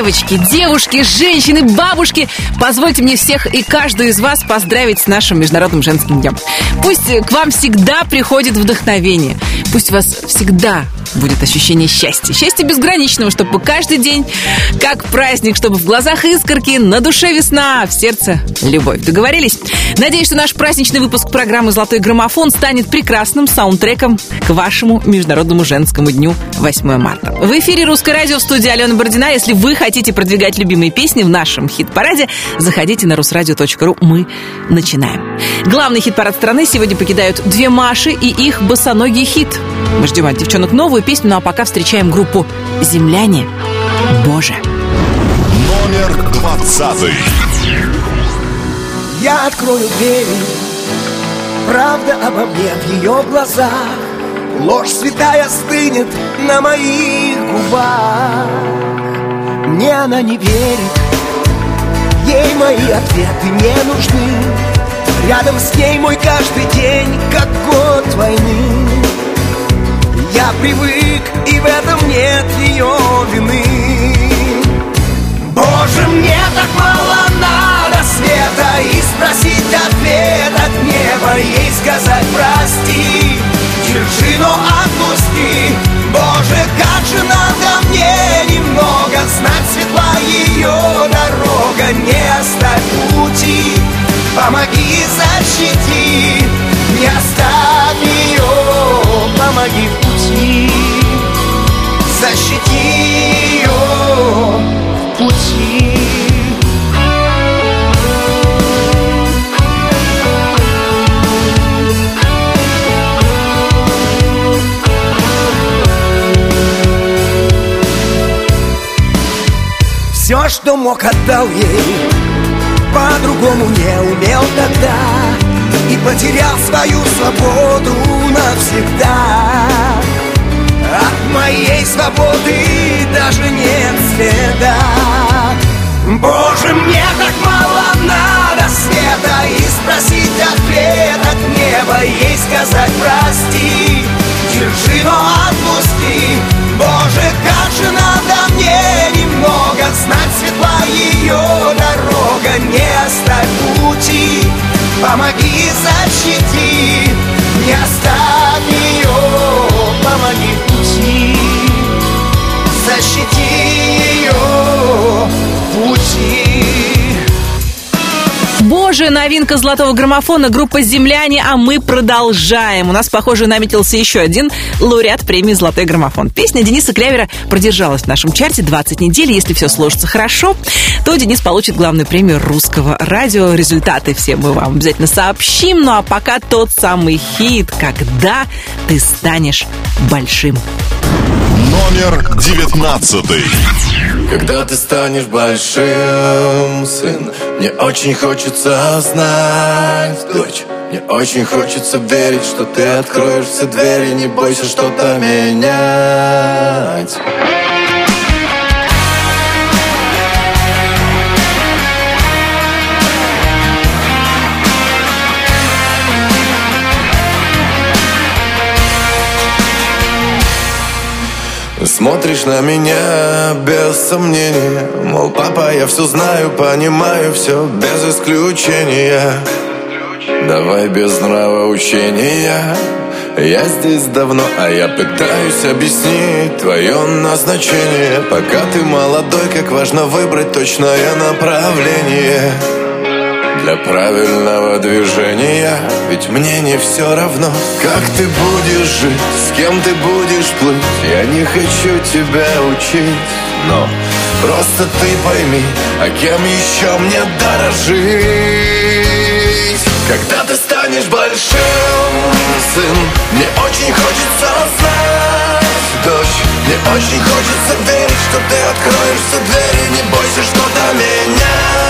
девочки, девушки, женщины, бабушки, позвольте мне всех и каждую из вас поздравить с нашим Международным женским днем. Пусть к вам всегда приходит вдохновение. Пусть вас всегда будет ощущение счастья. Счастья безграничного, чтобы каждый день, как праздник, чтобы в глазах искорки, на душе весна, а в сердце любовь. Договорились? Надеюсь, что наш праздничный выпуск программы «Золотой граммофон» станет прекрасным саундтреком к вашему Международному женскому дню 8 марта. В эфире «Русское радио» в студии Алена Бородина. Если вы хотите продвигать любимые песни в нашем хит-параде, заходите на русрадио.ру. Мы начинаем. Главный хит-парад страны сегодня покидают две Маши и их босоногий хит. Мы ждем от девчонок новую песню, ну а пока встречаем группу «Земляне». Боже. Номер двадцатый. Я открою двери, правда обо мне в ее глазах. Ложь святая стынет на моих губах. Мне она не верит, ей мои ответы не нужны. Рядом с ней мой каждый день, как год войны. Я привык, и в этом нет ее вины. Боже, мне так мало надо света И спросить ответ от неба Ей сказать прости Держи, но отпусти. Боже, как же надо мне немного Знать светла ее дорога Не оставь пути. Помоги, защити Не оставь ее Помоги в пути. Защити ее в пути. Все, что мог, отдал ей По-другому не умел тогда И потерял свою свободу навсегда. От моей свободы даже нет следа. Боже, мне так мало надо света И спросить ответ от неба Ей сказать прости Держи, но отпусти Боже, как же надо мне немного Знать светла ее дорога Не оставь пути Помоги, защити Не оставь ее Помоги пути. Защити Боже, новинка золотого граммофона, группа «Земляне», а мы продолжаем. У нас, похоже, наметился еще один лауреат премии «Золотой граммофон». Песня Дениса Клявера продержалась в нашем чарте 20 недель. Если все сложится хорошо, то Денис получит главную премию русского радио. Результаты все мы вам обязательно сообщим. Ну а пока тот самый хит «Когда ты станешь большим». Номер девятнадцатый. Когда ты станешь большим, сын Мне очень хочется знать, дочь Мне очень хочется верить, что ты откроешь все двери Не бойся что-то менять Смотришь на меня без сомнения Мол, папа, я все знаю, понимаю все без исключения. Давай без нравоучения Я здесь давно, а я пытаюсь объяснить Твое назначение. Пока ты молодой, как важно выбрать точное направление для правильного движения Ведь мне не все равно. Как ты будешь жить, с кем ты будешь плыть Я не хочу тебя учить. Но просто ты пойми А кем еще мне дорожить Когда ты станешь большим, сын Мне очень хочется знать, дочь Мне очень хочется верить, что ты откроешь все двери Не бойся что-то менять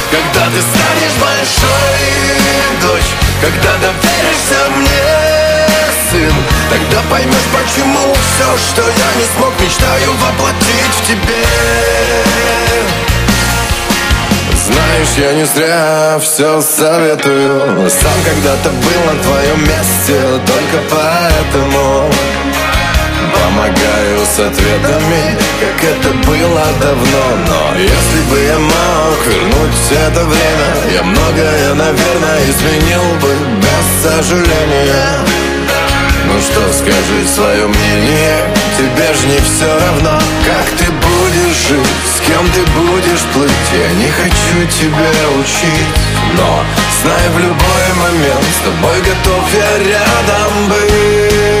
Когда ты станешь большой, дочь Когда доверишься мне, сын Тогда поймешь, почему все, что я не смог Мечтаю воплотить в тебе. Знаешь, я не зря все советую. Сам когда-то был на твоем месте Только поэтому Помогаю с ответами, как это было давно. Но если бы я мог вернуть это время Я многое, наверное, изменил бы без сожаления. Ну что, скажи свое мнение Тебе ж не все равно, как ты будешь жить С кем ты будешь плыть? Я не хочу тебя учить Но, знай, в любой момент С тобой готов я рядом быть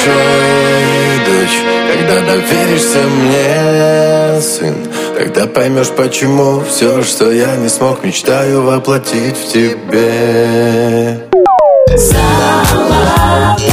большой, дочь Когда доверишься мне, сын Тогда поймешь, почему все, что я не смог, мечтаю воплотить в тебе. Золотой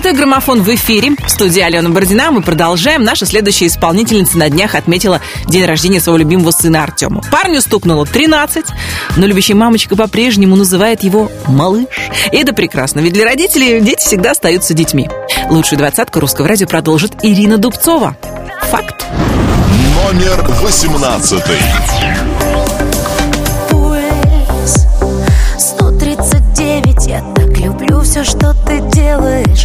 граммофон в эфире. В студии Алена Бородина. Мы продолжаем. Наша следующая исполнительница на днях отметила день рождения своего любимого сына Артема. Парню стукнуло 13, но любящая мамочка по-прежнему называет его «малыш». И это прекрасно, ведь для родителей дети всегда остаются детьми. Лучшую двадцатку русского радио продолжит Ирина Дубцова. Факт. Номер восемнадцатый. 139, я так люблю все, что ты делаешь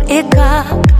и как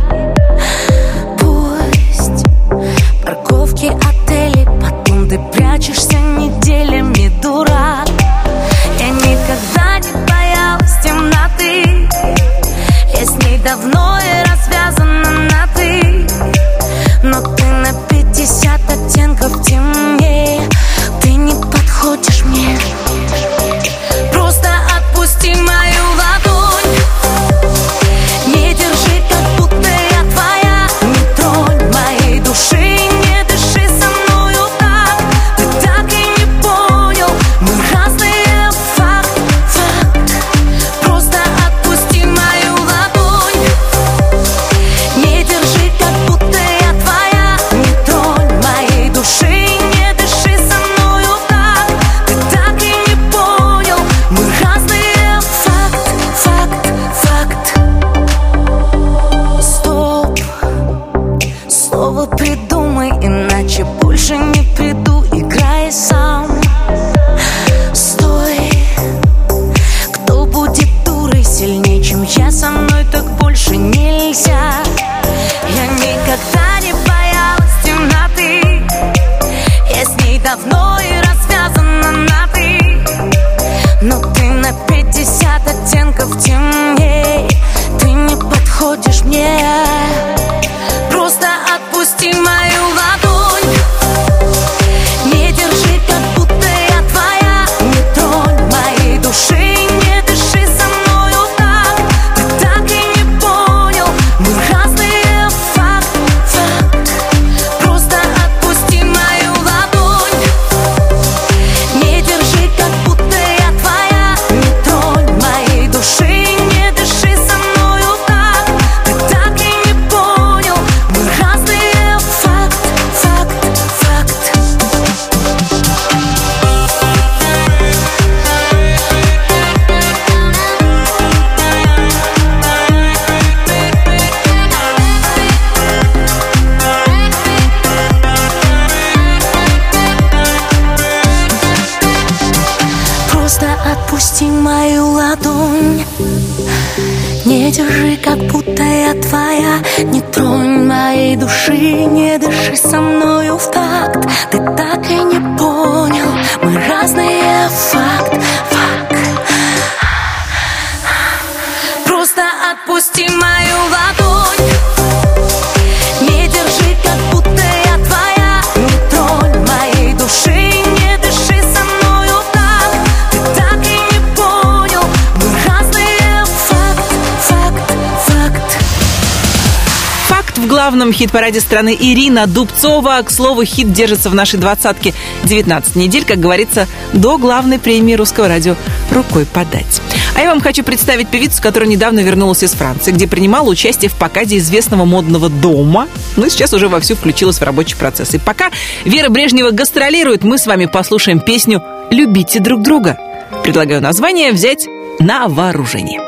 Главном хит-параде страны Ирина Дубцова. К слову, хит держится в нашей двадцатке 19 недель, как говорится, до главной премии русского радио рукой подать. А я вам хочу представить певицу, которая недавно вернулась из Франции, где принимала участие в показе известного модного дома, ну и сейчас уже вовсю включилась в рабочий процесс. И пока Вера Брежнева гастролирует, мы с вами послушаем песню «Любите друг друга». Предлагаю название взять на вооружение.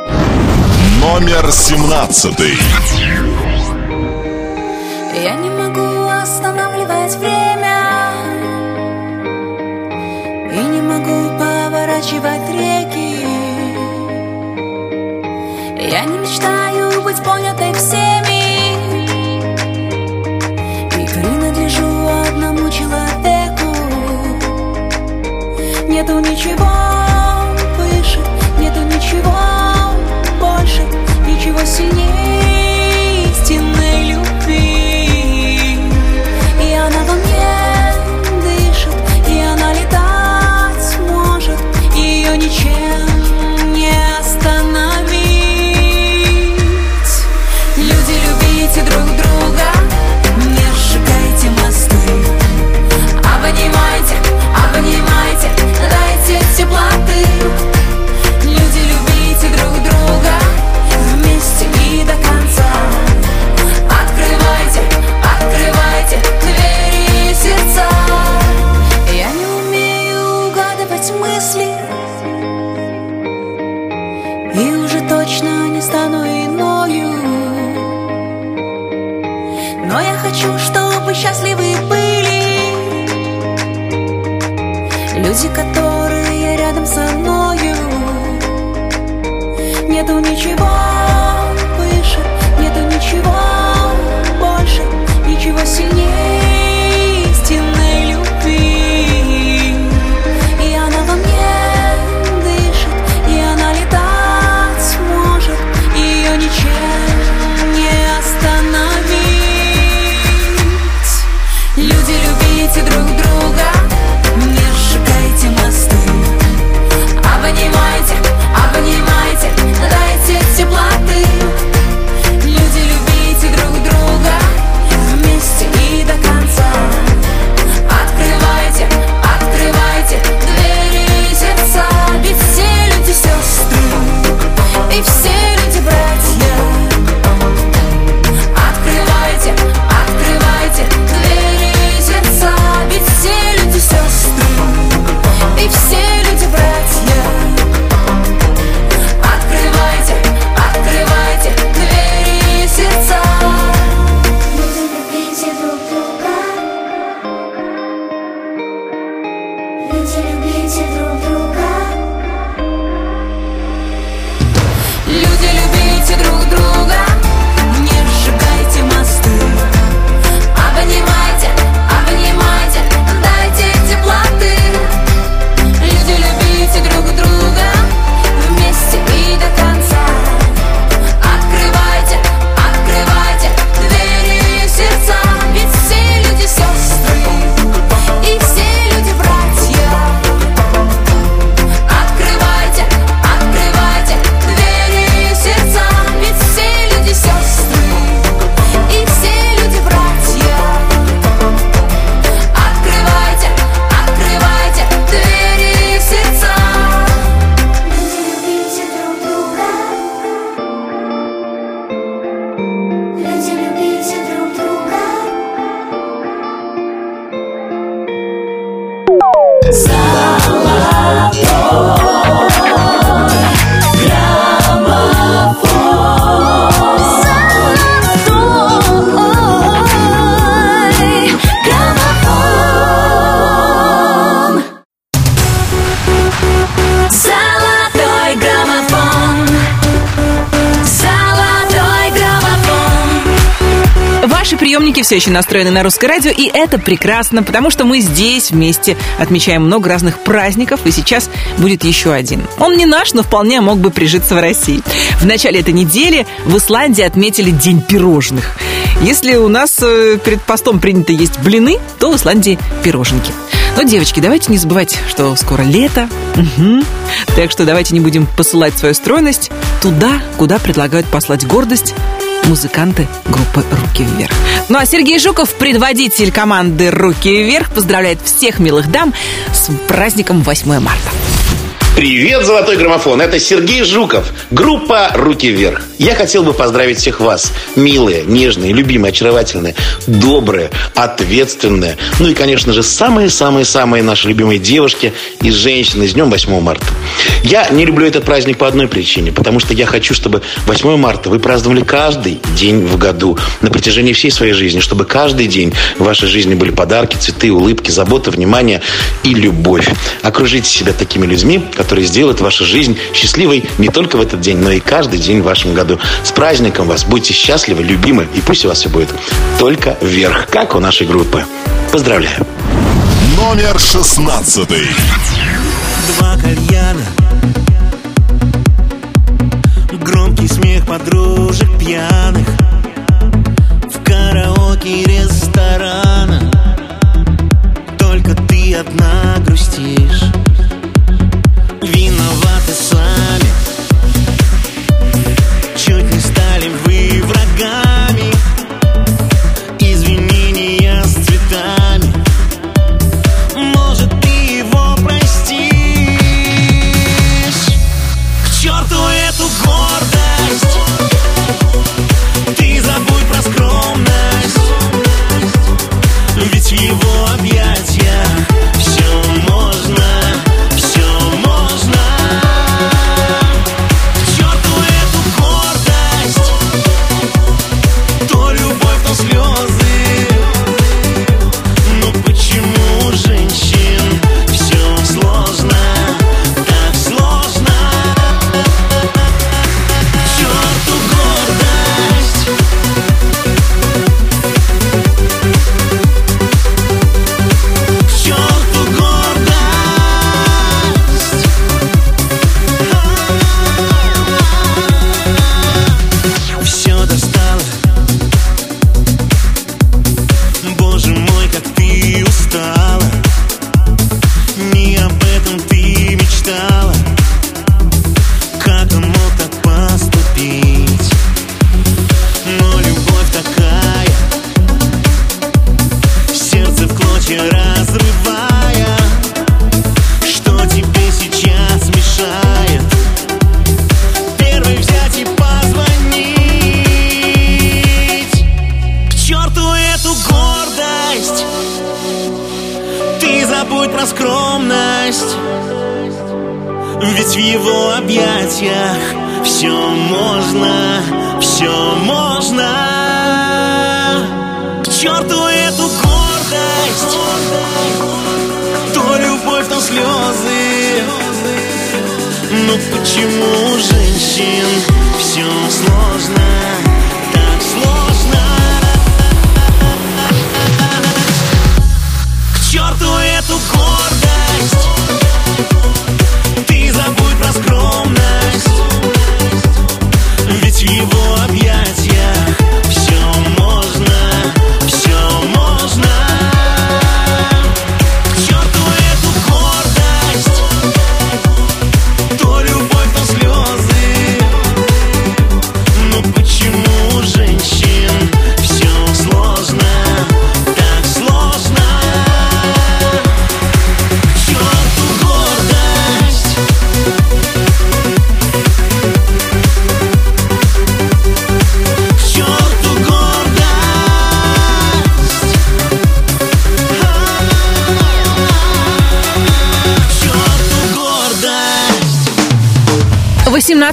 Номер 17. Поворачивать реки. Я не мечтаю быть понятой всеми. И принадлежу одному человеку. Нету ничего выше, нету ничего больше, ничего сильнее все еще настроены на русское радио, и это прекрасно, потому что мы здесь вместе отмечаем много разных праздников, и сейчас будет еще один. Он не наш, но вполне мог бы прижиться в России. В начале этой недели в Исландии отметили День пирожных. Если у нас э, перед постом принято есть блины, то в Исландии пироженки. Но, девочки, давайте не забывать, что скоро лето. Угу. Так что давайте не будем посылать свою стройность туда, куда предлагают послать гордость музыканты группы «Руки вверх». Ну а Сергей Жуков, предводитель команды «Руки вверх», поздравляет всех милых дам с праздником 8 марта. Привет, золотой граммофон! Это Сергей Жуков, группа «Руки вверх». Я хотел бы поздравить всех вас, милые, нежные, любимые, очаровательные, добрые, ответственные. Ну и, конечно же, самые-самые-самые наши любимые девушки и женщины с днем 8 марта. Я не люблю этот праздник по одной причине, потому что я хочу, чтобы 8 марта вы праздновали каждый день в году на протяжении всей своей жизни, чтобы каждый день в вашей жизни были подарки, цветы, улыбки, забота, внимание и любовь. Окружите себя такими людьми, которые сделают вашу жизнь счастливой не только в этот день, но и каждый день в вашем году году. С праздником вас! Будьте счастливы, любимы, и пусть у вас все будет только вверх, как у нашей группы. Поздравляю! Номер шестнадцатый. Два кальяна Громкий смех подружек пьяных В караоке ресторана Только ты одна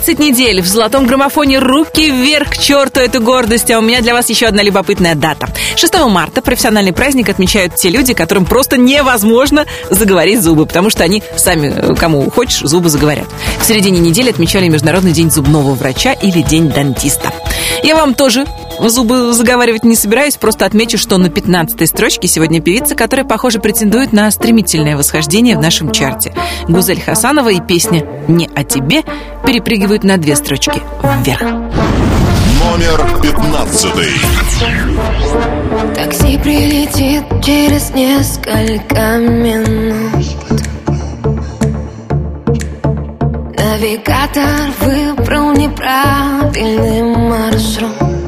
18 недель в золотом граммофоне «Руки вверх к черту эту гордость». А у меня для вас еще одна любопытная дата. 6 марта профессиональный праздник отмечают те люди, которым просто невозможно заговорить зубы, потому что они сами, э, кому хочешь, зубы заговорят. В середине недели отмечали Международный день зубного врача или День дантиста. Я вам тоже Зубы заговаривать не собираюсь, просто отмечу, что на 15 строчке сегодня певица, которая, похоже, претендует на стремительное восхождение в нашем чарте. Гузель Хасанова и песня «Не о тебе» перепрыгивают на две строчки вверх. Номер пятнадцатый. Такси прилетит через несколько минут Навигатор выбрал неправильный маршрут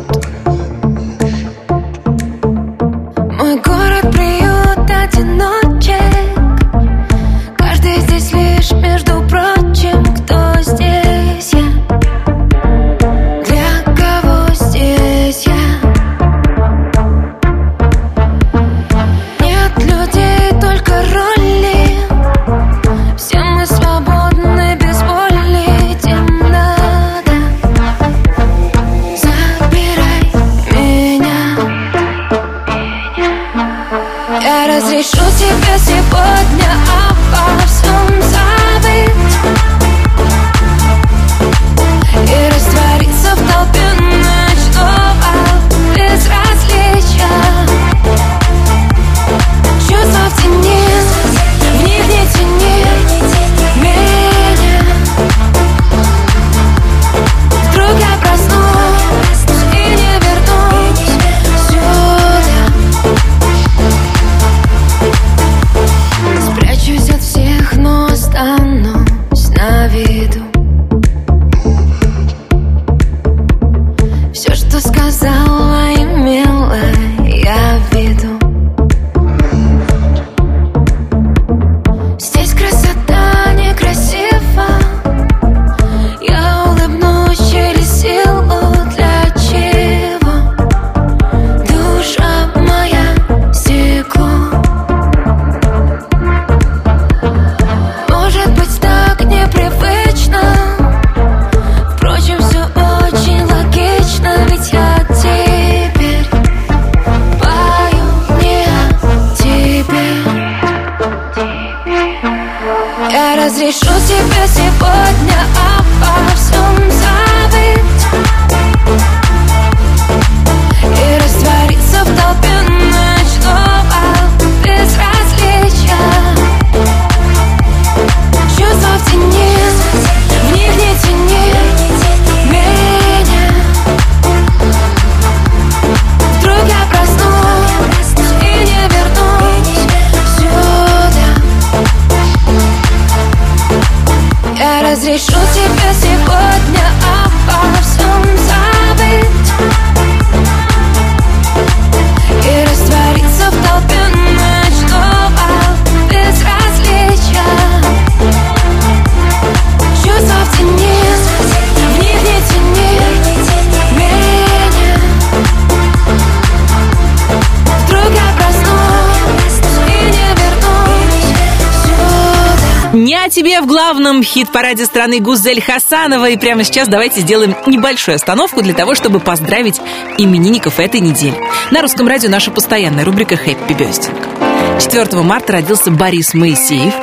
главном хит-параде страны Гузель Хасанова. И прямо сейчас давайте сделаем небольшую остановку для того, чтобы поздравить именинников этой недели. На русском радио наша постоянная рубрика «Хэппи Бёстинг». 4 марта родился Борис Моисеев.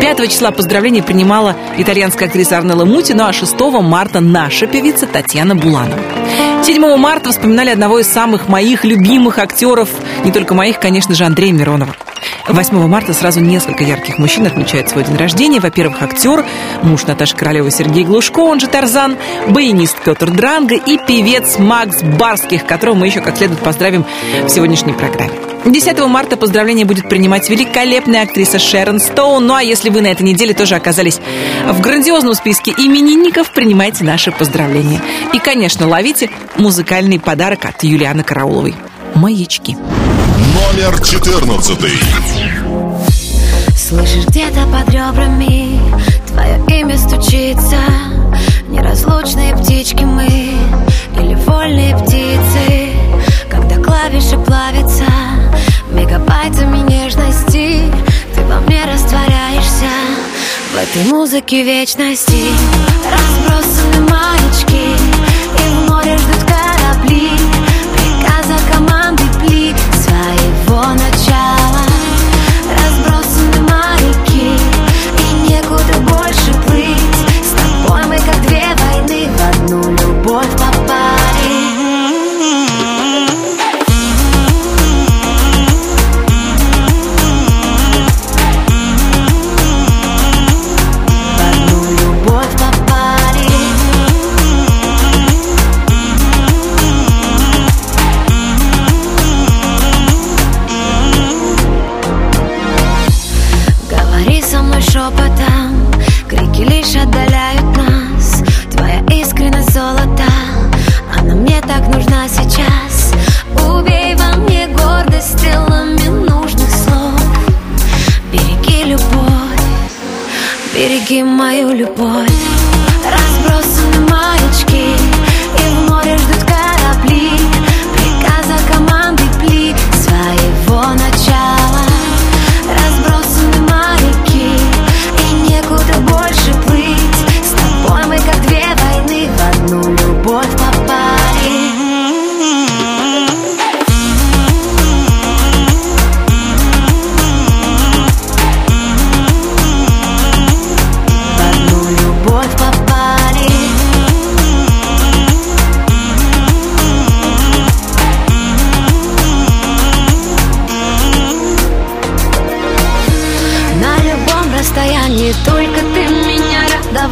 5 числа поздравления принимала итальянская актриса Арнелла Мути, ну а 6 марта наша певица Татьяна Буланова. 7 марта вспоминали одного из самых моих любимых актеров, не только моих, конечно же, Андрея Миронова. 8 марта сразу несколько ярких мужчин отмечают свой день рождения. Во-первых, актер, муж Наташи Королевой Сергей Глушко, он же Тарзан, баянист Петр Дранго и певец Макс Барских, которого мы еще как следует поздравим в сегодняшней программе. 10 марта поздравление будет принимать великолепная актриса Шерон Стоун. Ну а если вы на этой неделе тоже оказались в грандиозном списке именинников, принимайте наши поздравления. И, конечно, ловите музыкальный подарок от Юлианы Карауловой. Маячки. Номер четырнадцатый. Слышишь где-то под ребрами Твое имя стучится Неразлучные птички мы Или вольные птицы Мегабайтами нежности. Ты во мне растворяешься. В этой музыке вечности. Разбросаны маячки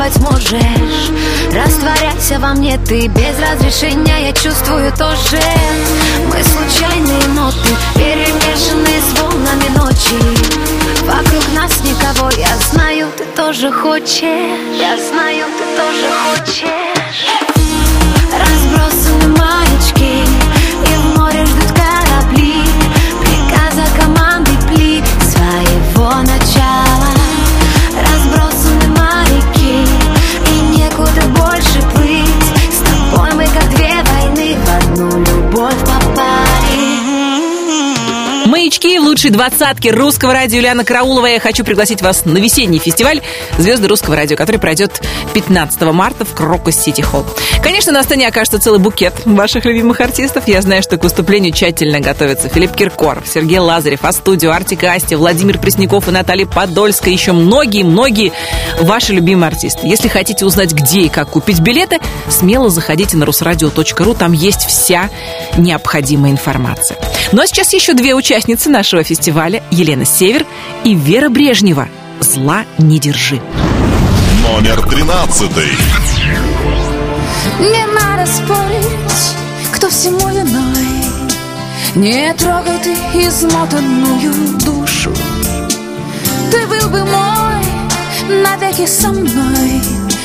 радовать можешь. Растворяйся во мне ты без разрешения Я чувствую тоже Мы случайные ноты Перемешанные с волнами ночи. Вокруг нас никого Я знаю, ты тоже хочешь. Я знаю, ты тоже хочешь. Разбросаны лучшей двадцатке русского радио Юлиана Караулова. Я хочу пригласить вас на весенний фестиваль «Звезды русского радио», который пройдет 15 марта в Крокус Сити Холл. Конечно, на сцене окажется целый букет ваших любимых артистов. Я знаю, что к выступлению тщательно готовятся Филипп Киркоров, Сергей Лазарев, А-студио, Артик и Асти, Владимир Пресняков и Наталья Подольская. Еще многие-многие ваши любимые артисты. Если хотите узнать, где и как купить билеты, смело заходите на русрадио.ру. Там есть вся необходимая информация. Ну а сейчас еще две участницы нашего фестиваля. Елена Север и Вера Брежнева. «Зла не держи». Номер тринадцатый. Не надо спорить, кто всему виной Не трогай ты измотанную душу Ты был бы мой навеки со мной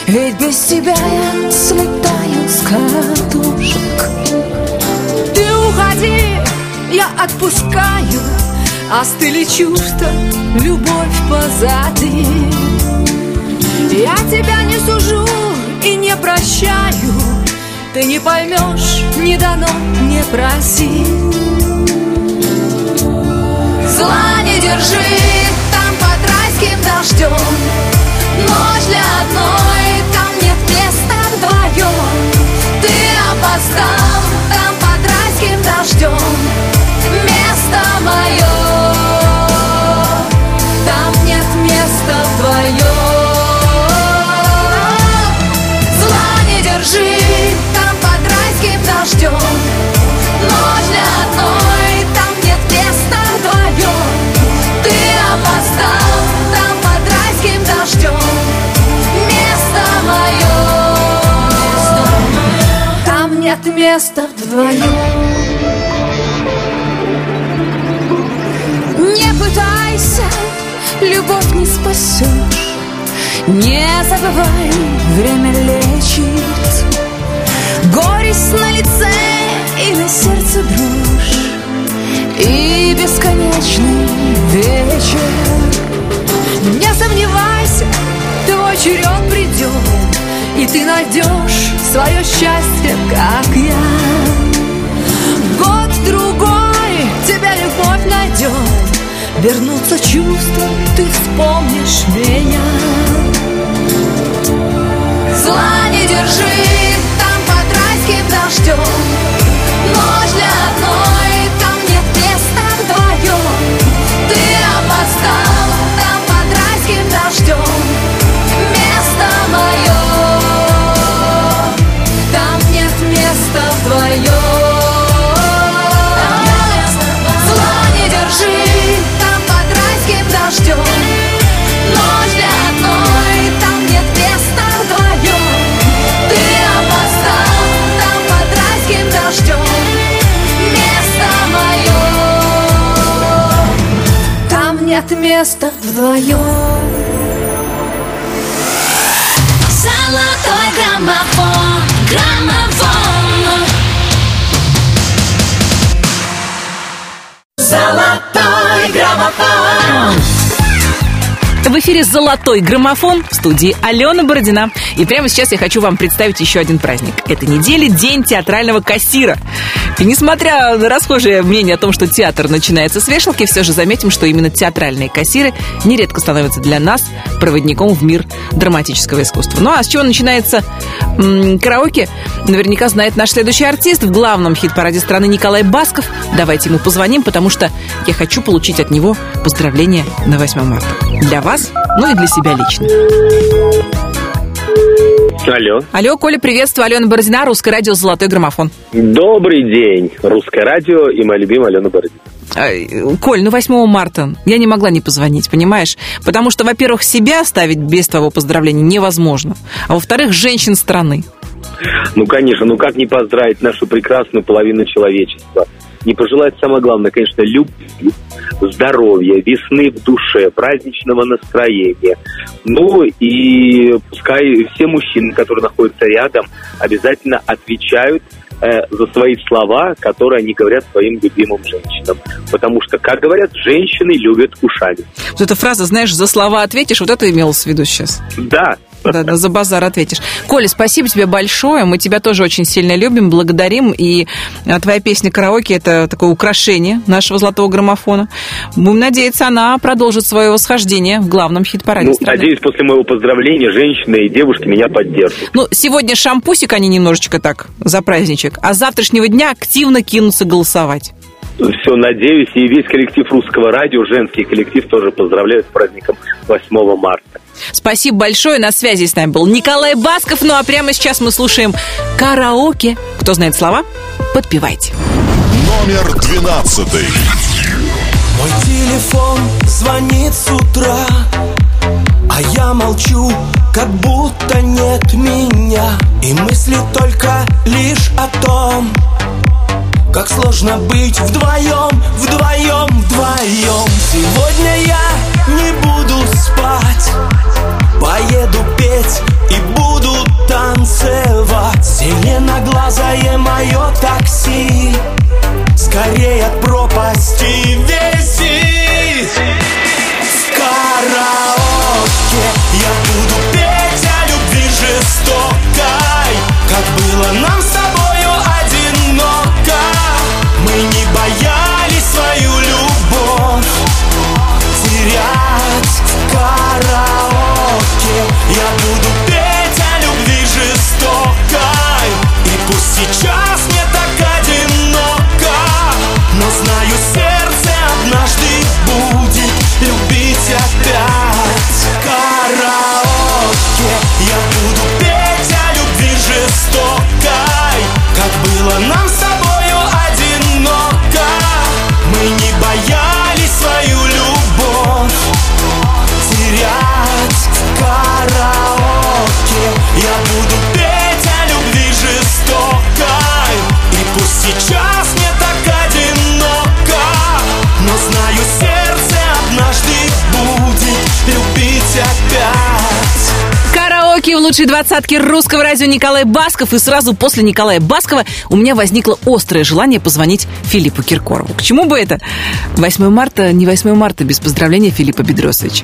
Ведь без тебя я слетаю с катушек Ты уходи, я отпускаю Остыли чувства, любовь позади. Я тебя не сужу и не прощаю. Ты не поймешь, не дано, не проси Зла не держи, там под райским дождем. Ночь для одной, там нет места вдвоем. Ты опоздал, там под райским дождем Места вдвоем Не пытайся, любовь не спасешь Не забывай, время лечит. Горесть на лице и на сердце дрожь. И бесконечный вечер. Не сомневайся, твой черед Ты найдешь свое счастье, как я. Год-другой тебя любовь найдет Вернутся чувства, ты вспомнишь меня. Зла не держи, там под райским дождем Нет места вдвоем Золотой граммофон, граммофон Золотой граммофон В эфире «Золотой граммофон» в студии Алена Бородина. И прямо сейчас я хочу вам представить еще один праздник. Этой недели День театрального кассира. И несмотря на расхожее мнение о том, что театр начинается с вешалки, все же заметим, что именно театральные кассиры нередко становятся для нас проводником в мир драматического искусства. Ну а с чего начинается м, караоке? Наверняка знает наш следующий артист в главном хит-параде страны Николай Басков. Давайте ему позвоним, потому что я хочу получить от него поздравления на 8 марта. Для вас, ну и для себя лично. Алло. Алло, Коля, приветствую. Алена Бородина, Русское радио «Золотой граммофон». Добрый день. Русское радио и моя любимая Алена Бородина. Коль, ну 8 марта я не могла не позвонить, понимаешь? Потому что, во-первых, себя оставить без твоего поздравления невозможно. А во-вторых, женщин страны. Ну, конечно, ну как не поздравить нашу прекрасную половину человечества? Не пожелать самое главное, конечно, любви, здоровья, весны в душе, праздничного настроения. Ну и пускай все мужчины, которые находятся рядом, обязательно отвечают э, за свои слова, которые они говорят своим любимым женщинам. Потому что, как говорят, женщины любят ушами. Вот эта фраза, знаешь, за слова ответишь, вот это имелось в виду сейчас. Да, Да, да, за базар ответишь. Коля, спасибо тебе большое. Мы тебя тоже очень сильно любим, благодарим. И а, твоя песня «Караоке» — это такое украшение нашего золотого граммофона. Будем надеяться, она продолжит свое восхождение в главном хит-параде ну, страны. надеюсь, после моего поздравления женщины и девушки меня поддержат. Ну, сегодня шампусик они немножечко так за праздничек, а с завтрашнего дня активно кинутся голосовать. Все, надеюсь, и весь коллектив русского радио, женский коллектив тоже поздравляют с праздником 8 марта. Спасибо большое. На связи с нами был Николай Басков. Ну а прямо сейчас мы слушаем караоке. Кто знает слова? Подпевайте. Номер двенадцатый. Мой телефон звонит с утра А я молчу, как будто нет меня И мысли только лишь о том Как сложно быть вдвоем, вдвоем, вдвоем. Сегодня я не буду спать. Поеду петь и буду танцевать. Зеленоглазое мое такси. Скорее от пропасти вези В караоке я буду петь о любви жестокой. Как было нам с лучшей двадцатке русского радио Николай Басков. И сразу после Николая Баскова у меня возникло острое желание позвонить Филиппу Киркорову. К чему бы это? 8 марта, не 8 марта, без поздравления Филиппа Бедросовича.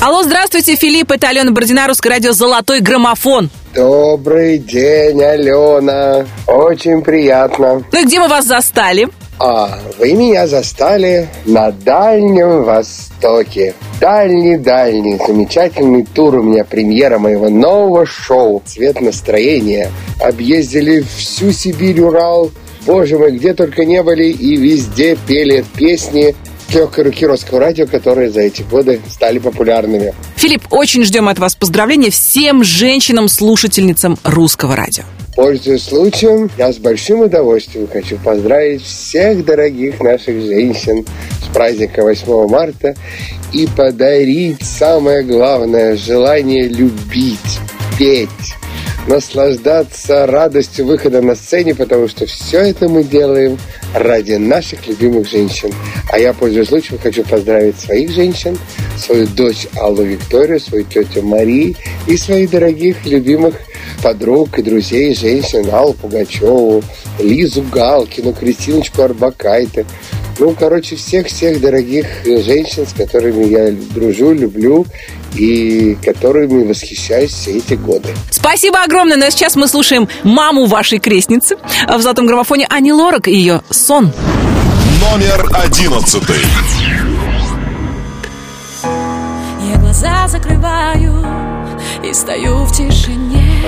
Алло, здравствуйте, Филипп, это Алена Бородина, Русское радио «Золотой граммофон». Добрый день, Алена. Очень приятно. Ну и где мы вас застали? А, вы меня застали на Дальнем Востоке. Дальний-дальний, замечательный тур у меня, премьера моего нового шоу «Цвет настроения». Объездили всю Сибирь, Урал. Боже мой, где только не были, и везде пели песни легкой руки русского радио, которые за эти годы стали популярными. Филипп, очень ждем от вас поздравления всем женщинам-слушательницам русского радио. Пользуясь случаем, я с большим удовольствием хочу поздравить всех дорогих наших женщин с праздника 8 марта и подарить самое главное желание любить, петь, наслаждаться радостью выхода на сцене, потому что все это мы делаем ради наших любимых женщин. А я, пользуясь случаем, хочу поздравить своих женщин, свою дочь Аллу Викторию, свою тетю Мари и своих дорогих любимых подруг и друзей, женщин, Аллу Пугачеву, Лизу Галкину, Кристиночку Арбакайте, Ну, короче, всех-всех дорогих женщин, с которыми я дружу, люблю и которыми восхищаюсь все эти годы. Спасибо огромное. Но сейчас мы слушаем маму вашей крестницы в золотом граммофоне Ани Лорак и ее «Сон». Номер одиннадцатый. Я глаза закрываю и стою в тишине,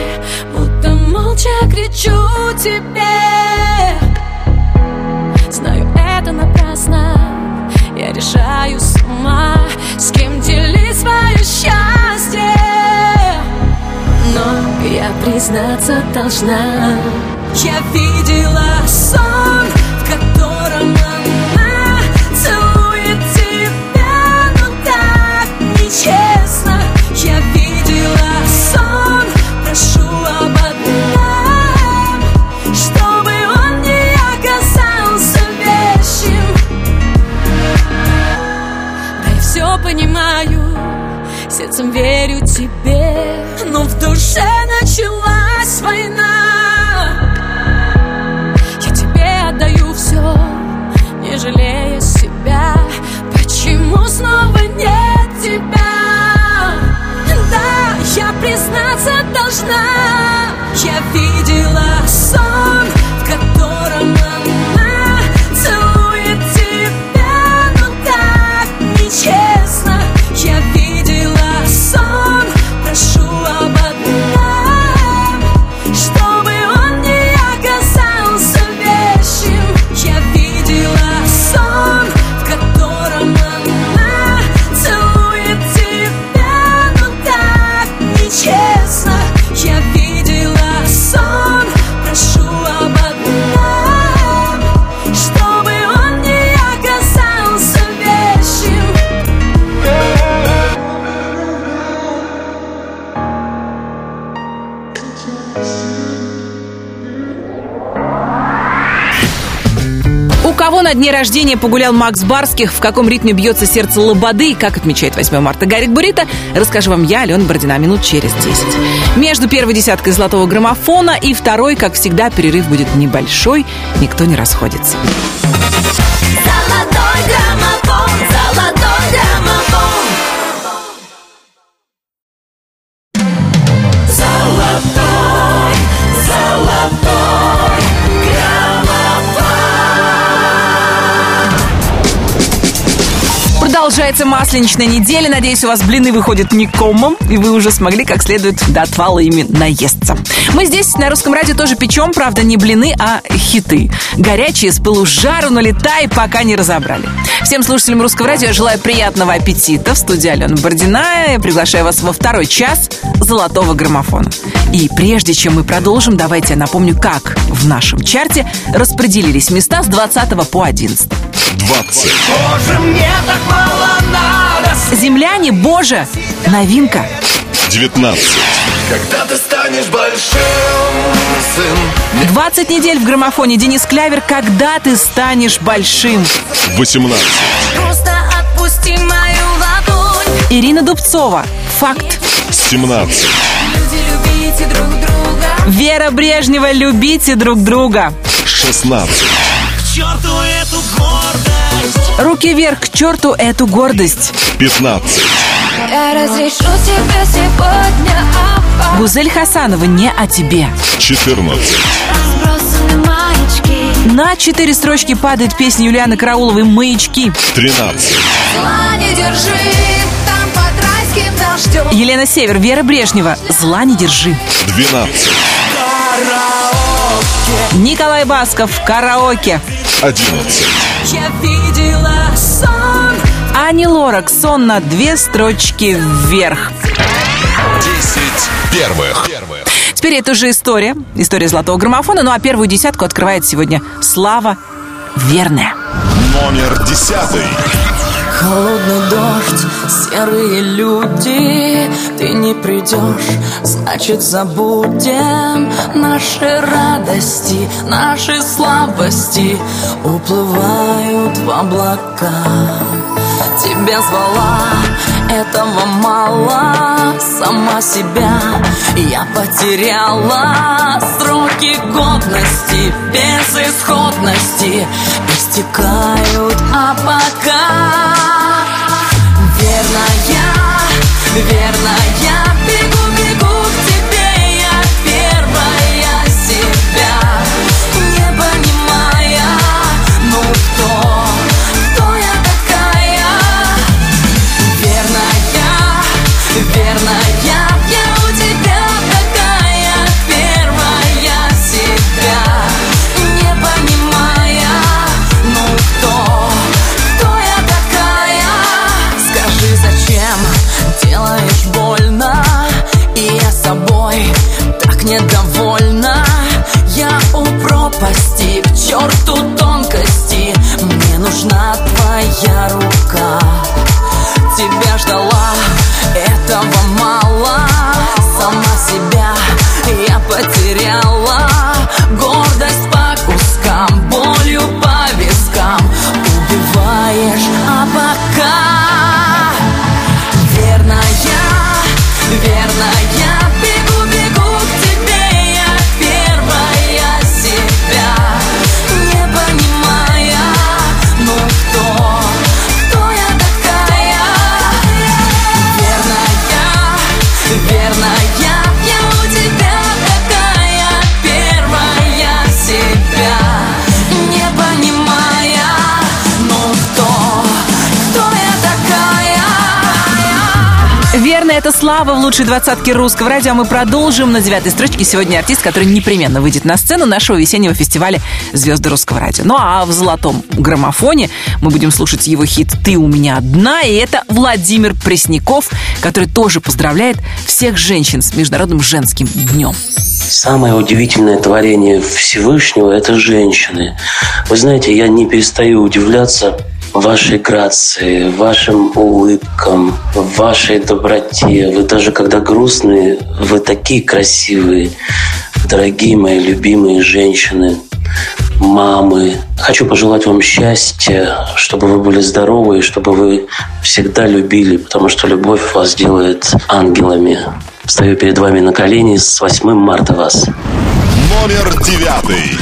будто молча кричу тебе. Знаю, это напрасно, я решаю сама, с кем делить свое счастье. Но я признаться должна, я видела сон, в котором сердцем верю тебе, но в душе началась война. Я тебе отдаю все, не жалея себя. Почему снова нет тебя? Да, я признаться должна. Я видела сон, кого на дне рождения погулял Макс Барских, в каком ритме бьется сердце Лободы и как отмечает 8 марта Гарик Бурита, расскажу вам я, Алена Бородина, минут через 10. Между первой десяткой золотого граммофона и второй, как всегда, перерыв будет небольшой, никто не расходится. Продолжается масленичная неделя. Надеюсь, у вас блины выходят не комом, и вы уже смогли как следует до отвала ими наесться. Мы здесь на русском радио тоже печем, правда, не блины, а хиты. Горячие, с пылу жару, налетай, пока не разобрали. Всем слушателям русского радио я желаю приятного аппетита. В студии Алена Бородина. Я приглашаю вас во второй час золотого граммофона. И прежде чем мы продолжим, давайте я напомню, как в нашем чарте распределились места с 20 по 11. 20. Боже, мне так мало надо Земляне, боже, новинка. 19. Когда ты станешь большим, 20 недель в граммофоне Денис Клявер «Когда ты станешь большим». 18. Просто отпусти мою ладонь. Ирина Дубцова «Факт». 17. Люди, любите друг друга. Вера Брежнева «Любите друг друга». 16. к черту эту гордость Руки вверх к черту эту гордость. 15. Я разрешу тебе сегодня обо Гузель Хасанова «Не о тебе». 14. разбросаны маячки. На четыре строчки падает песня Юлианы Карауловой «Маячки». 13. Зла не держи, там под райским дождем. Елена Север, Вера Брежнева «Зла не держи». 12. Николай Басков «Караоке». 11. Я видела сон. Ани Лорак «Сон на две строчки вверх». 10 первых. Теперь это уже история. История золотого граммофона. Ну а первую десятку открывает сегодня Слава Верная. Номер 10. Холодный дождь, серые люди Ты не придешь, значит забудем Наши радости, наши слабости Уплывают в облака Тебя звала этого мало Сама себя я потеряла. Сроки годности, безысходности Истекают, а пока Верная, верная Слава в лучшей двадцатке русского радио. Мы продолжим. На девятой строчке сегодня артист, который непременно выйдет на сцену нашего весеннего фестиваля «Звезды русского радио». Ну а в золотом граммофоне мы будем слушать его хит «Ты у меня одна». И это Владимир Пресняков, который тоже поздравляет всех женщин с Международным женским днем. Самое удивительное творение Всевышнего – это женщины. Вы знаете, я не перестаю удивляться вашей грации, вашим улыбкам, вашей доброте. Вы даже когда грустные, вы такие красивые, дорогие мои любимые женщины, мамы. Хочу пожелать вам счастья, чтобы вы были здоровы и чтобы вы всегда любили, потому что любовь вас делает ангелами. Стою перед вами на колени с 8 марта вас. Номер девятый.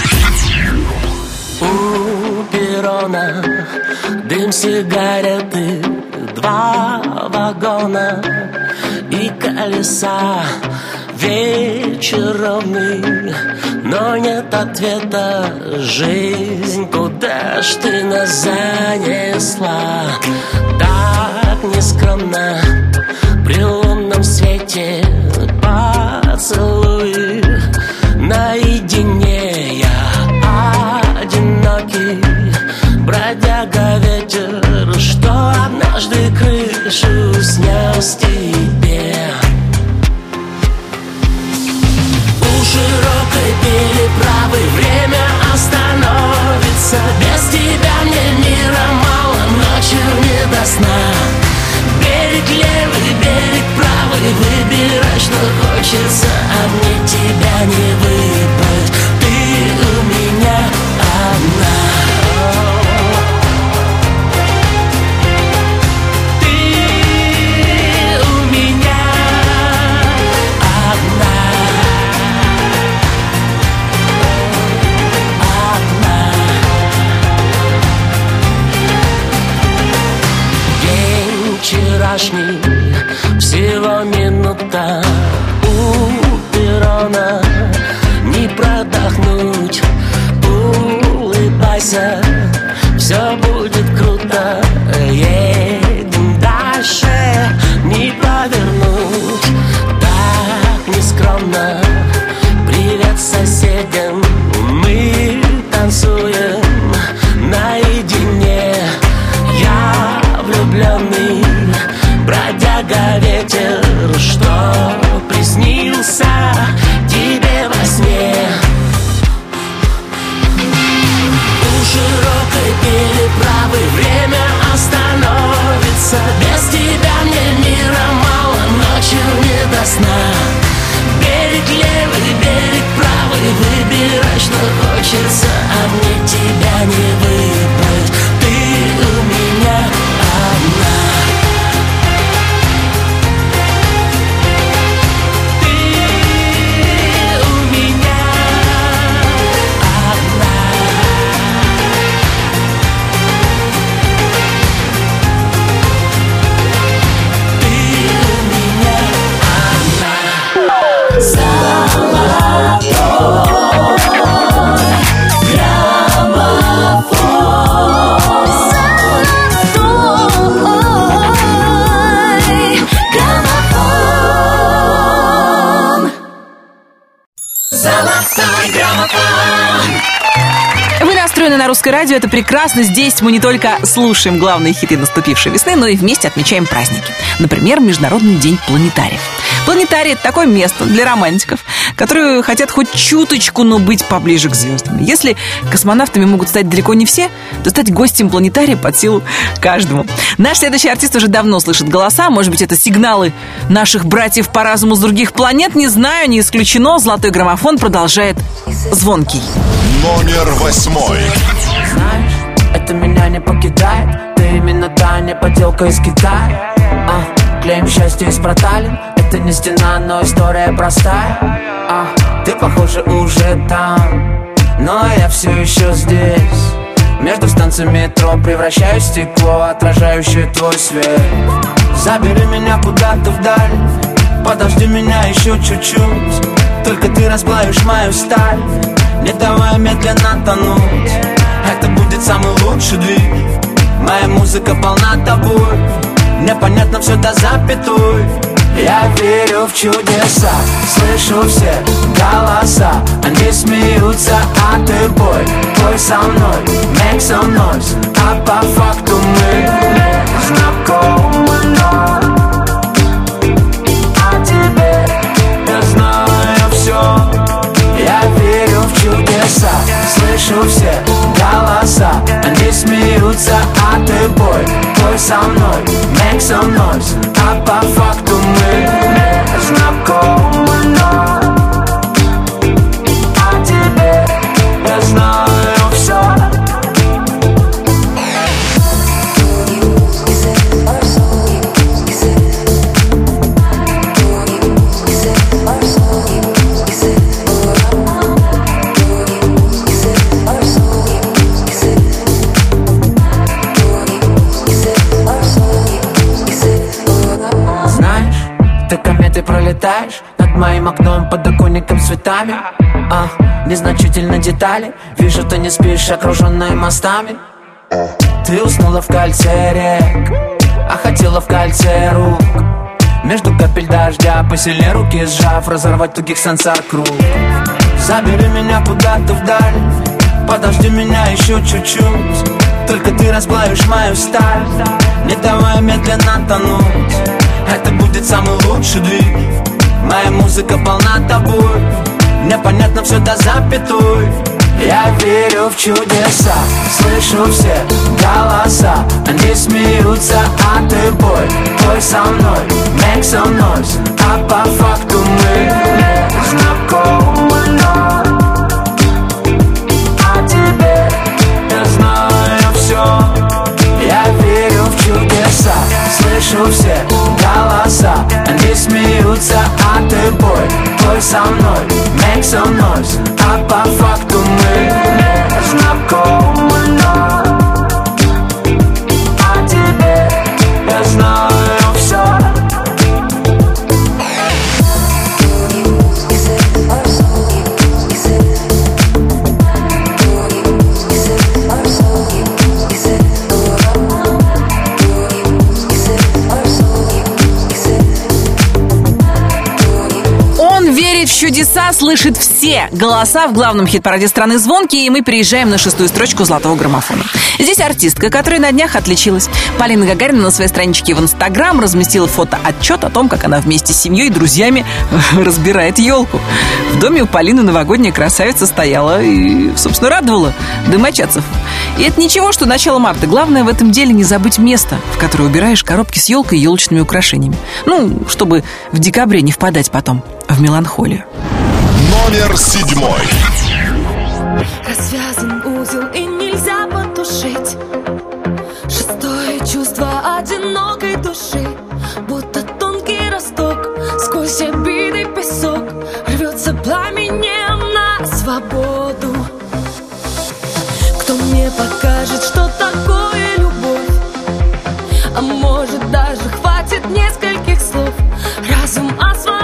У перрона дым сигареты, два вагона и колеса. Вечер ровный, но нет ответа. Жизнь, куда ж ты нас занесла? Так нескромно при лунном свете поцелуй Salação e Gramofone. Весной на русское радио это прекрасно. Здесь мы не только слушаем главные хиты наступившей весны, но и вместе отмечаем праздники. Например, Международный день планетариев. Планетарий – это такое место для романтиков, которые хотят хоть чуточку, но быть поближе к звездам. Если космонавтами могут стать далеко не все, то стать гостем планетария под силу каждому. Наш следующий артист уже давно слышит голоса. Может быть, это сигналы наших братьев по разуму с других планет. Не знаю, не исключено. Золотой граммофон продолжает звонкий. Номер восьмой. Знаешь, это меня не покидает. Ты именно та не поделка из Китая. А, Клеим счастье из проталин. Это не стена, но история простая. А, Ты, похоже, уже там. Но я все еще здесь. Между станциями метро превращаюсь в стекло Отражающее твой свет. Забери меня куда-то вдаль. Подожди меня еще чуть-чуть. Только ты расплавишь мою сталь Не давай медленно тонуть. Это будет самый лучший двиг. Моя музыка полна тобой. Непонятно все до запятой. Я верю в чудеса, слышу все голоса. Они смеются, а ты бой, бой со мной Make some noise, а по факту мы знакомы слышу все голоса. Они смеются, а ты бой, бой со мной Make some noise, а по факту мы пролетаешь Над моим окном, подоконником цветами. А, Незначительно детали Вижу, ты не спишь, окруженная мостами. Ты уснула в кольце рек А хотела в кольце рук. Между капель дождя Посильнее руки сжав Разорвать тугих сансар круг. Забери меня куда-то вдаль Подожди меня еще чуть-чуть. Только ты расплавишь мою сталь Не давай медленно тонуть. Это будет самый лучший двиг Моя музыка полна тобой. Непонятно все до запятой. Я верю в чудеса. Слышу все голоса. Они смеются, а ты бой Бой со мной, make some noise. А по факту мы знакомы вновь а теперь я знаю все Я верю в чудеса. Слышу все голоса Смеются, а ты бой. Бой со мной, make some noise А по факту мы знакомы слышит все голоса в главном хит-параде страны «Звонки», и мы переезжаем на шестую строчку «Золотого граммофона». Здесь артистка, которая на днях отличилась. Полина Гагарина на своей страничке в Инстаграм разместила фото-отчет о том, как она вместе с семьей и друзьями разбирает елку. В доме у Полины новогодняя красавица стояла и, собственно, радовала домочадцев. И это ничего, что начало марта. Главное в этом деле не забыть место, в которое убираешь коробки с елкой и елочными украшениями. Ну, чтобы в декабре не впадать потом в меланхолию. Номер седьмой. Развязан узел и нельзя потушить. Шестое чувство одинокой души. Будто тонкий росток Сквозь обиды песок. Рвется пламенем на свободу. Кто мне покажет, что такое любовь? А может даже хватит нескольких слов. Разум освободить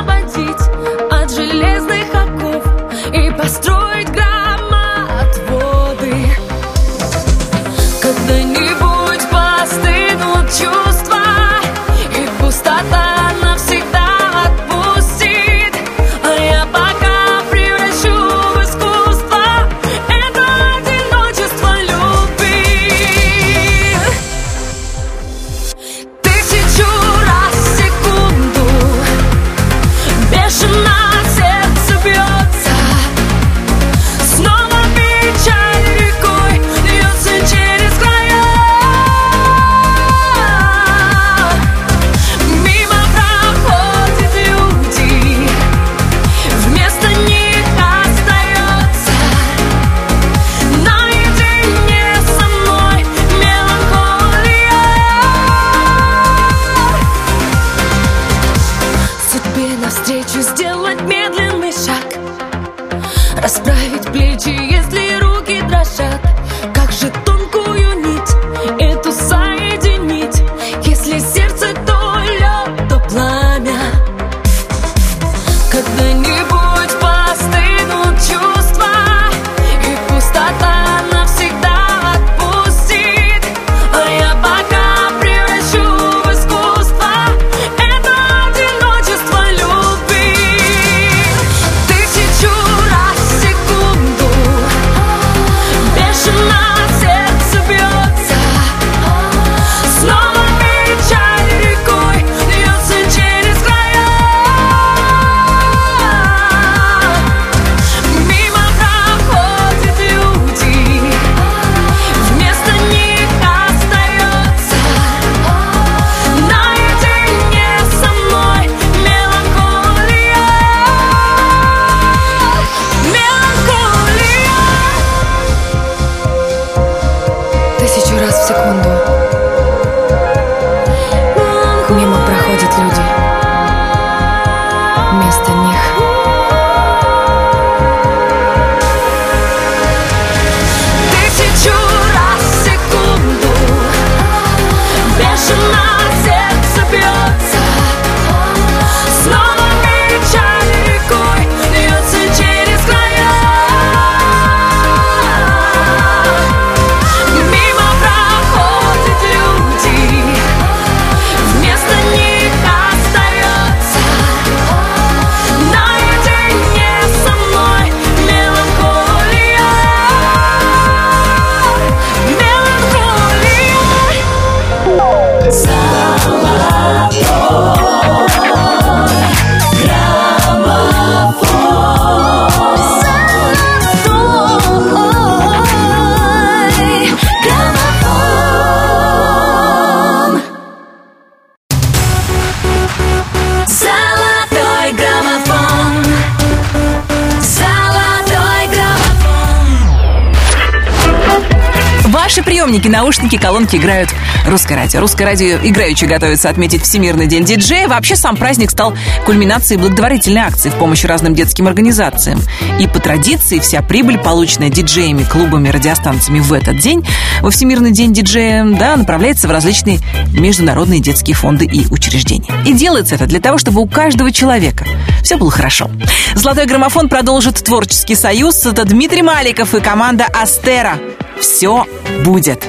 Наушники, колонки играют русское радио. Русское радио играючи готовится отметить Всемирный день диджея. Вообще сам праздник стал кульминацией благотворительной акции в помощь разным детским организациям. И по традиции вся прибыль, полученная диджеями, клубами, радиостанциями в этот день, во Всемирный день диджея, да, направляется в различные международные детские фонды и учреждения. И делается это для того, чтобы у каждого человека все было хорошо. Золотой граммофон продолжит творческий союз. Это Дмитрий Маликов и команда Астера. Все будет.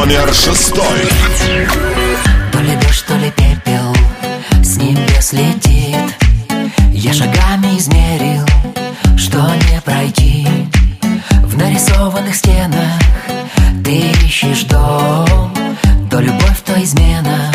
Номер шестой. То ли дождь, то ли пепел? С небес летит. Я шагами измерил Что не пройти. В нарисованных стенах Ты ищешь дом То любовь, то измена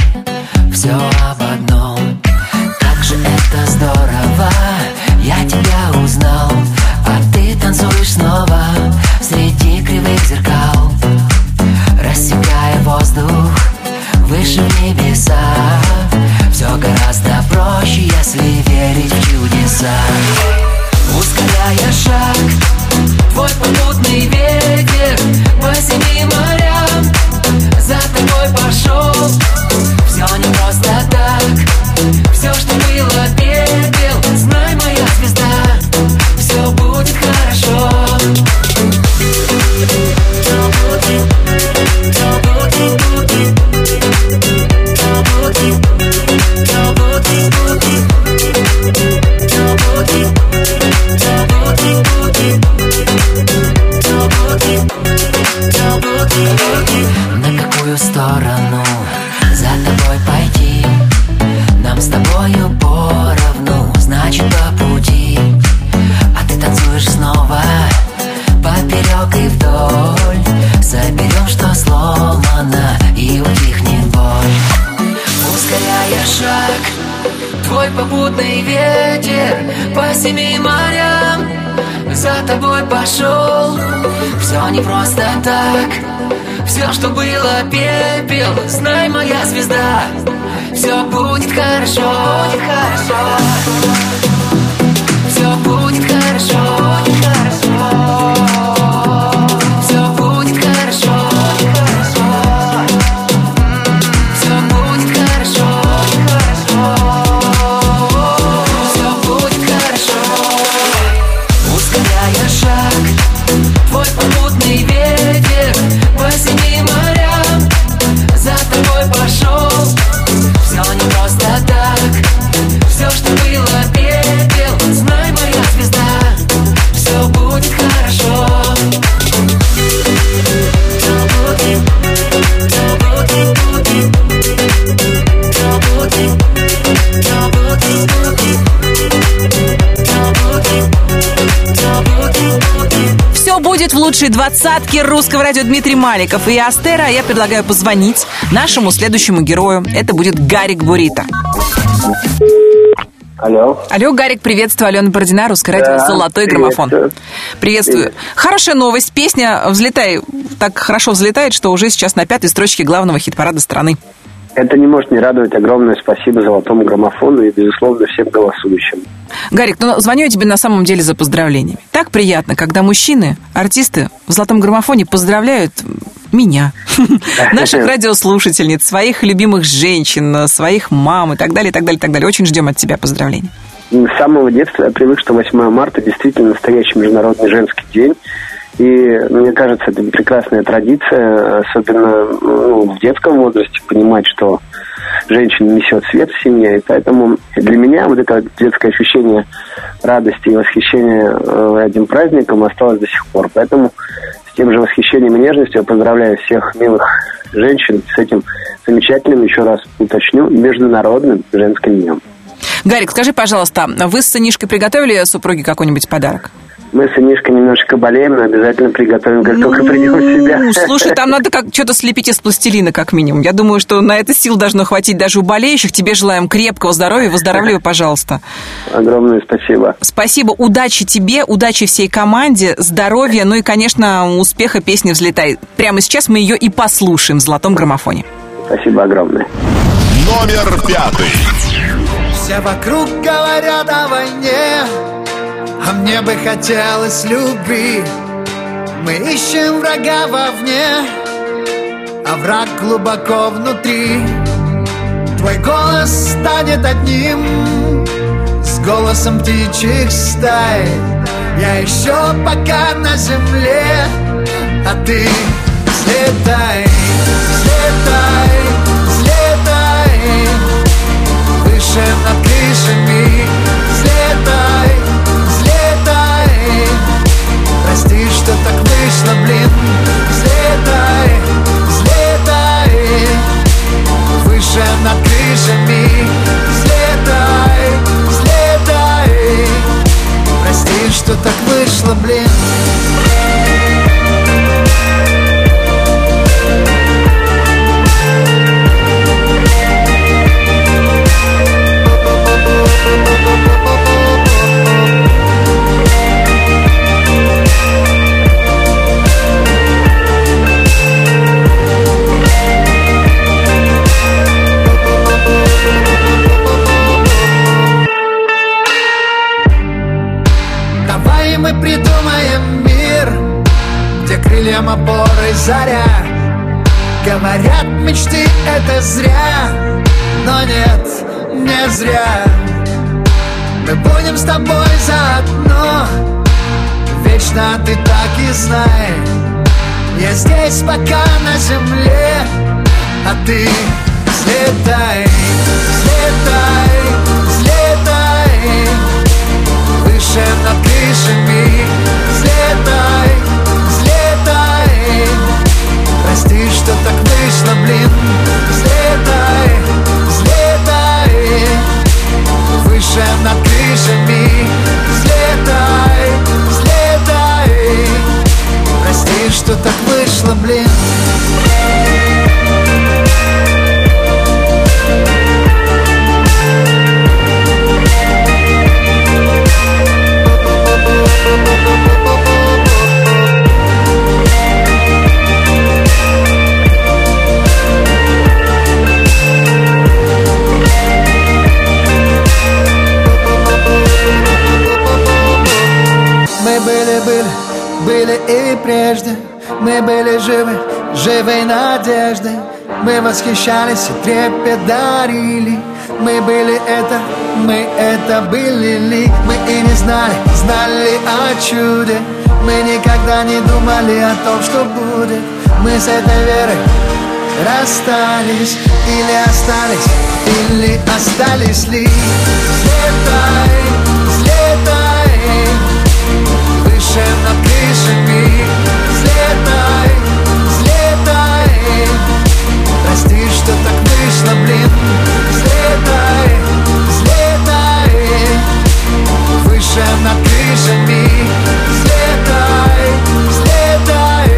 пошел. Все не просто так. Все, что было пепел. Знай, моя звезда Все будет хорошо. Будет хорошо Все будет хорошо лучшей двадцатке русского радио Дмитрий Маликов и Астера. А я предлагаю позвонить нашему следующему герою. Это будет Гарик Бурита. Алло. Алло, Гарик, приветствую. Алена Бородина, Русское радио, Да, Золотой граммофон. приветствую. Приветствую. Хорошая новость. Песня «Взлетай» так хорошо взлетает, что уже сейчас на пятой строчке главного хит-парада страны. Это не может не радовать. Огромное спасибо Золотому граммофону и, безусловно, всем голосующим. Гарик, ну звоню я тебе на самом деле за поздравлениями. Так приятно, когда мужчины, артисты в «Золотом граммофоне» поздравляют меня, наших радиослушательниц, своих любимых женщин, своих мам и так далее, и так далее, и так далее. Очень ждем от тебя поздравлений. С самого детства я привык, что 8 марта действительно настоящий международный женский день. И мне кажется, это прекрасная традиция, особенно ну, в детском возрасте, понимать, что женщина несет свет в семье. И поэтому для меня вот это детское ощущение радости и восхищения этим праздником осталось до сих пор. Поэтому с тем же восхищением и нежностью я поздравляю всех милых женщин с этим замечательным, еще раз уточню, международным женским днем. Гарик, скажи, пожалуйста, вы с сынишкой приготовили супруге какой-нибудь подарок? Мы с Инишкой немножечко болеем, но обязательно приготовим, как только придем в себя. Ну, слушай, там надо как что-то слепить из пластилина, как минимум. Я думаю, что на это сил должно хватить даже у болеющих. Тебе желаем крепкого здоровья, выздоравливай, пожалуйста. Огромное спасибо. Спасибо, удачи тебе, удачи всей команде, здоровья, ну и, конечно, успеха песни «Взлетай». Прямо сейчас мы ее и послушаем в золотом граммофоне. Спасибо огромное. Номер пятый. Все вокруг говорят о войне, а мне бы хотелось любви. Мы ищем врага вовне, а враг глубоко внутри. Твой голос станет одним С голосом птичьих стай. Я еще пока на земле А ты взлетай, взлетай, вышло, блин Взлетай, взлетай. Выше над крышами Взлетай, взлетай. Прости, что так вышло, блин Крыльям опоры заря. Говорят, мечты это зря. Но нет, не зря. Мы будем с тобой заодно. Вечно ты так и знай. Я здесь пока на земле А ты взлетай, взлетай восхищались и трепет дарили. Мы были это, мы это были. Ли Мы и не знали, знали о чуде. Мы никогда не думали о том, что будет. Мы с этой верой расстались Или остались, или остались ли. Взлетай, взлетай Выше над крышами. Взлетай, что так вышло, блин. Взлетай, взлетай Выше над крышами. Взлетай, взлетай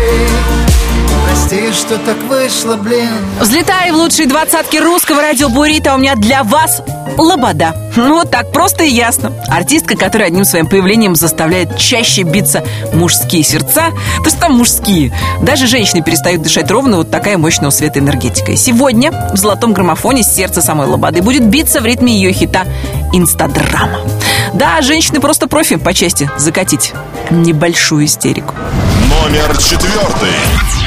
Прости, что так вышло, блин. Взлетай в лучшие двадцатки русского радио Бурита. У меня для вас Лобода. Ну, вот так просто и ясно. Артистка, которая одним своим появлением заставляет чаще биться мужские сердца. То есть там мужские. Даже женщины перестают дышать ровно. Вот такая мощная у Светы энергетика. Сегодня в золотом граммофоне сердце самой Лободы будет биться в ритме ее хита «Инстадрама». Да, женщины просто профи по части закатить небольшую истерику. Номер четвертый.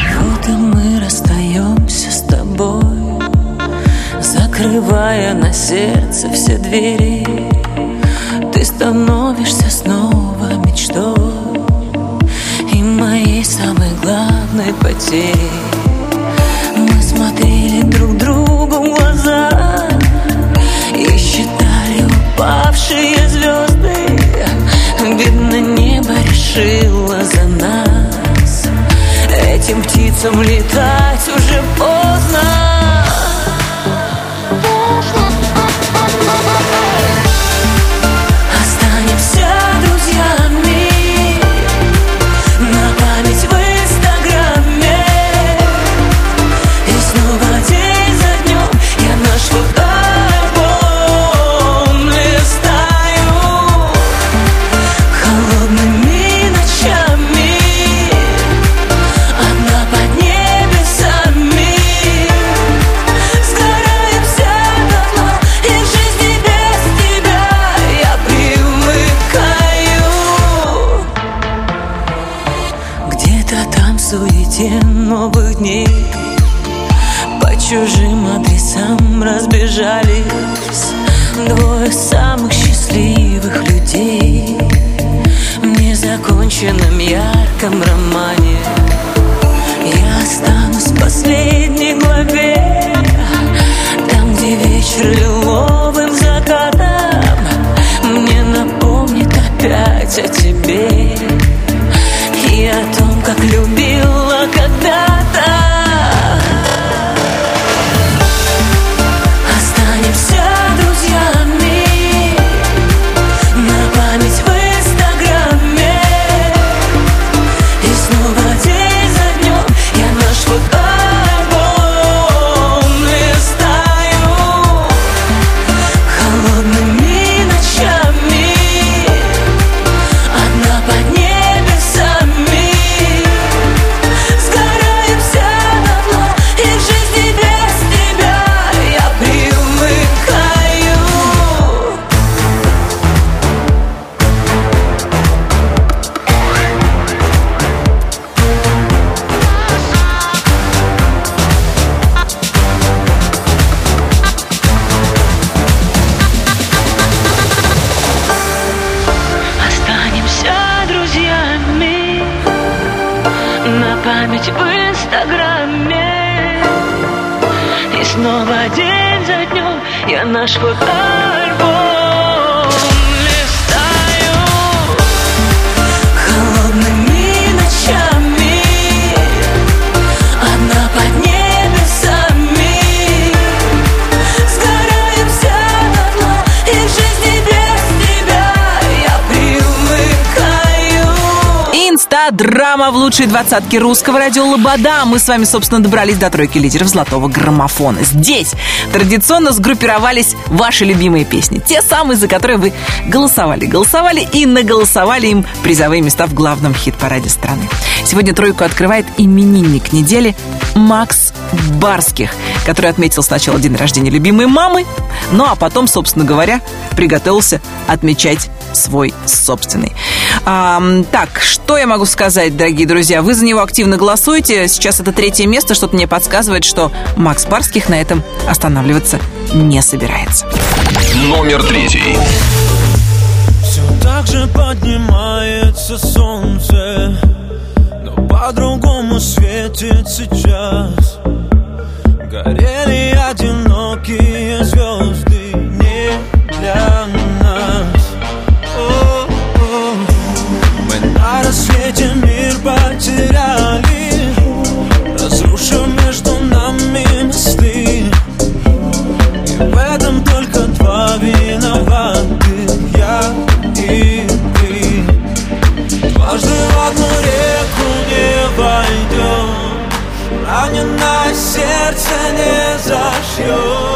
Закрывая на сердце все двери Ты становишься снова мечтой. И моей самой главной потерей Снова день за днем. Я наш фотоальбом Инстадрама в лучшей двадцатке русского радио Лобода. Мы с вами, собственно, добрались до тройки лидеров золотого граммофона. Здесь традиционно сгруппировались ваши любимые песни. Те самые, за которые вы голосовали. Голосовали и наголосовали им призовые места в главном хит-параде страны. Сегодня тройку открывает именинник недели Макс Барских, который отметил сначала день рождения любимой мамы, ну а потом, собственно говоря, приготовился отмечать свой собственный. А, так, что я могу сказать, дорогие друзья? Вы за него активно голосуете. Сейчас это третье место. Что-то мне подсказывает, что Макс Барских на этом останавливаться не собирается. Номер третий. Все так же поднимается солнце Но по-другому светит сейчас Горели одинокие звезды не для рассвете мир потеряли. Разрушив между нами мосты. И в этом только два виноваты. Я и ты. Дважды в одну реку не войдешь Раненое сердце не зашьет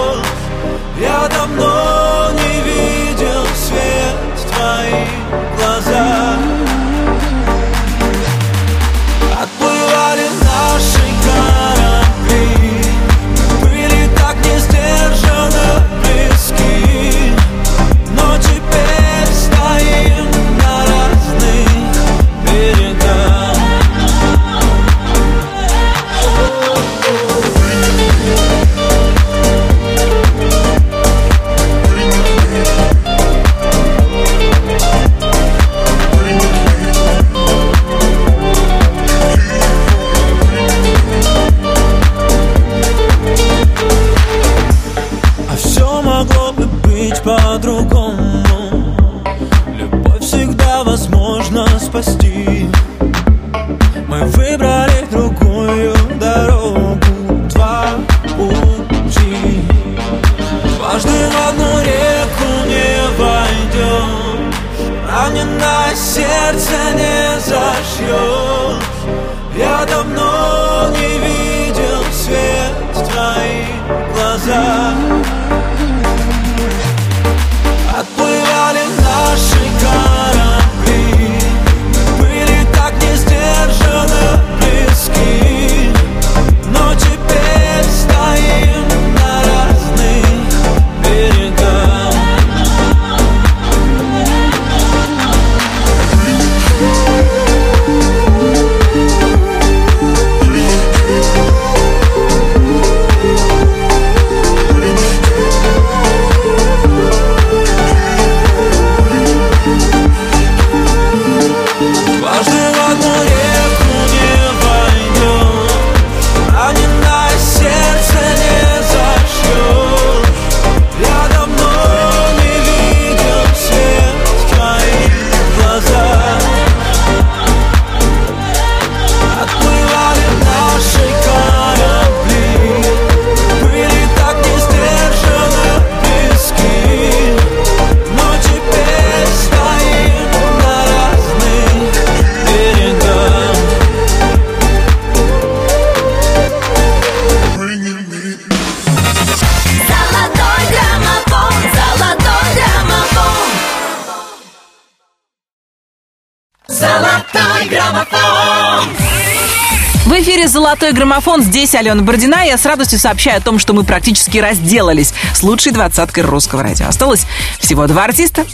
Здесь Алена Бородина. Я с радостью сообщаю о том, что мы практически разделались с лучшей двадцаткой русского радио. Осталось всего два артиста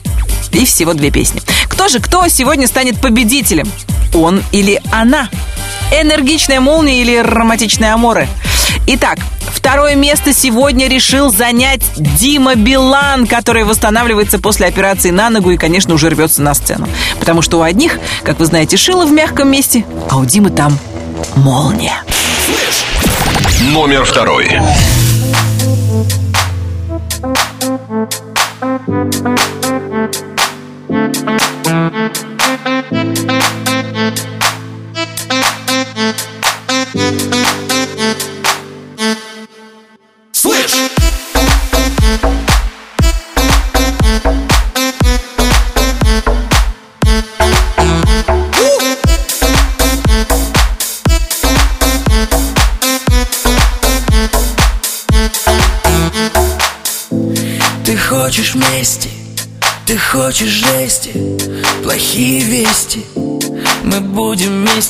и всего две песни. Кто же кто сегодня станет победителем? Он или она? Энергичная молния или романтичные аморы? Итак, второе место сегодня решил занять Дима Билан, который восстанавливается после операции на ногу и, конечно, уже рвется на сцену. Потому что у одних, как вы знаете, шило в мягком месте, а у Димы там молния. Номер второй.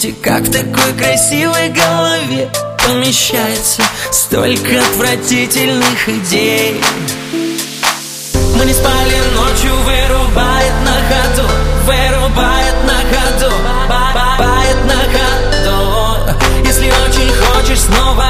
Вместе, как в такой красивой голове Помещается столько отвратительных идей Мы не спали ночью, вырубает на ходу Вырубает на ходу, ба- ба- бает на ходу Если очень хочешь, снова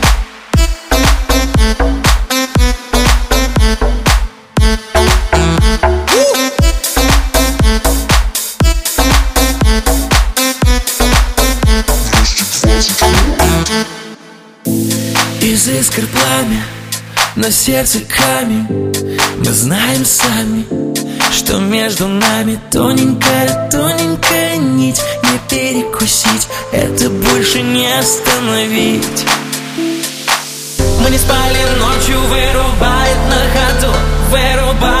На сердце камень. Мы знаем сами Что между нами тоненькая, тоненькая нить. Не перекусить Это больше не остановить. Мы не спали ночью Вырубает на ходу Вырубает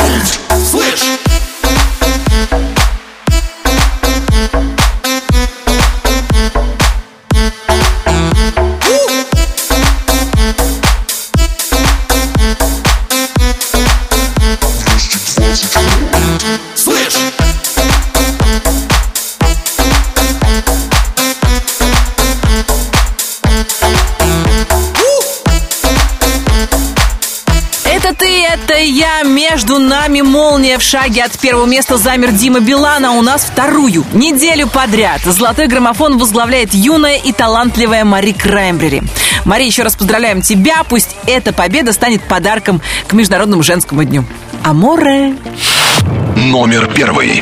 шаге от первого места замер Дима Билана. У нас вторую неделю подряд. Золотой граммофон возглавляет юная и талантливая Мари Краймбрери. Мари, еще раз поздравляем тебя. Пусть эта победа станет подарком к Международному женскому дню. Аморе! Номер первый.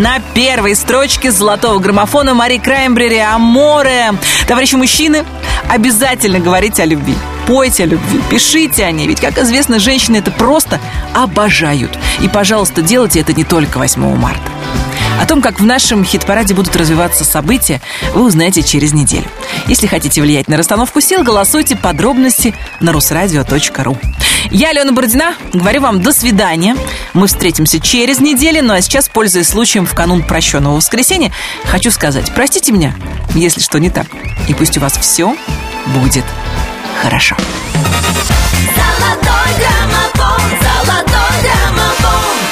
На первой строчке золотого граммофона Мари Краймбрери «Аморе». Товарищи мужчины, обязательно говорите о любви. Пойте о любви, пишите о ней. Ведь, как известно, женщины это просто обожают. И, пожалуйста, делайте это не только 8 марта. О том, как в нашем хит-параде будут развиваться события, вы узнаете через неделю. Если хотите влиять на расстановку сил, голосуйте подробности на русрадио.ру. Я, Алена Бородина, говорю вам до свидания. Мы встретимся через неделю. Ну а сейчас, пользуясь случаем в канун прощенного воскресенья, хочу сказать, простите меня, если что не так. И пусть у вас все будет хорошо. Золотой граммофон, золотой граммофон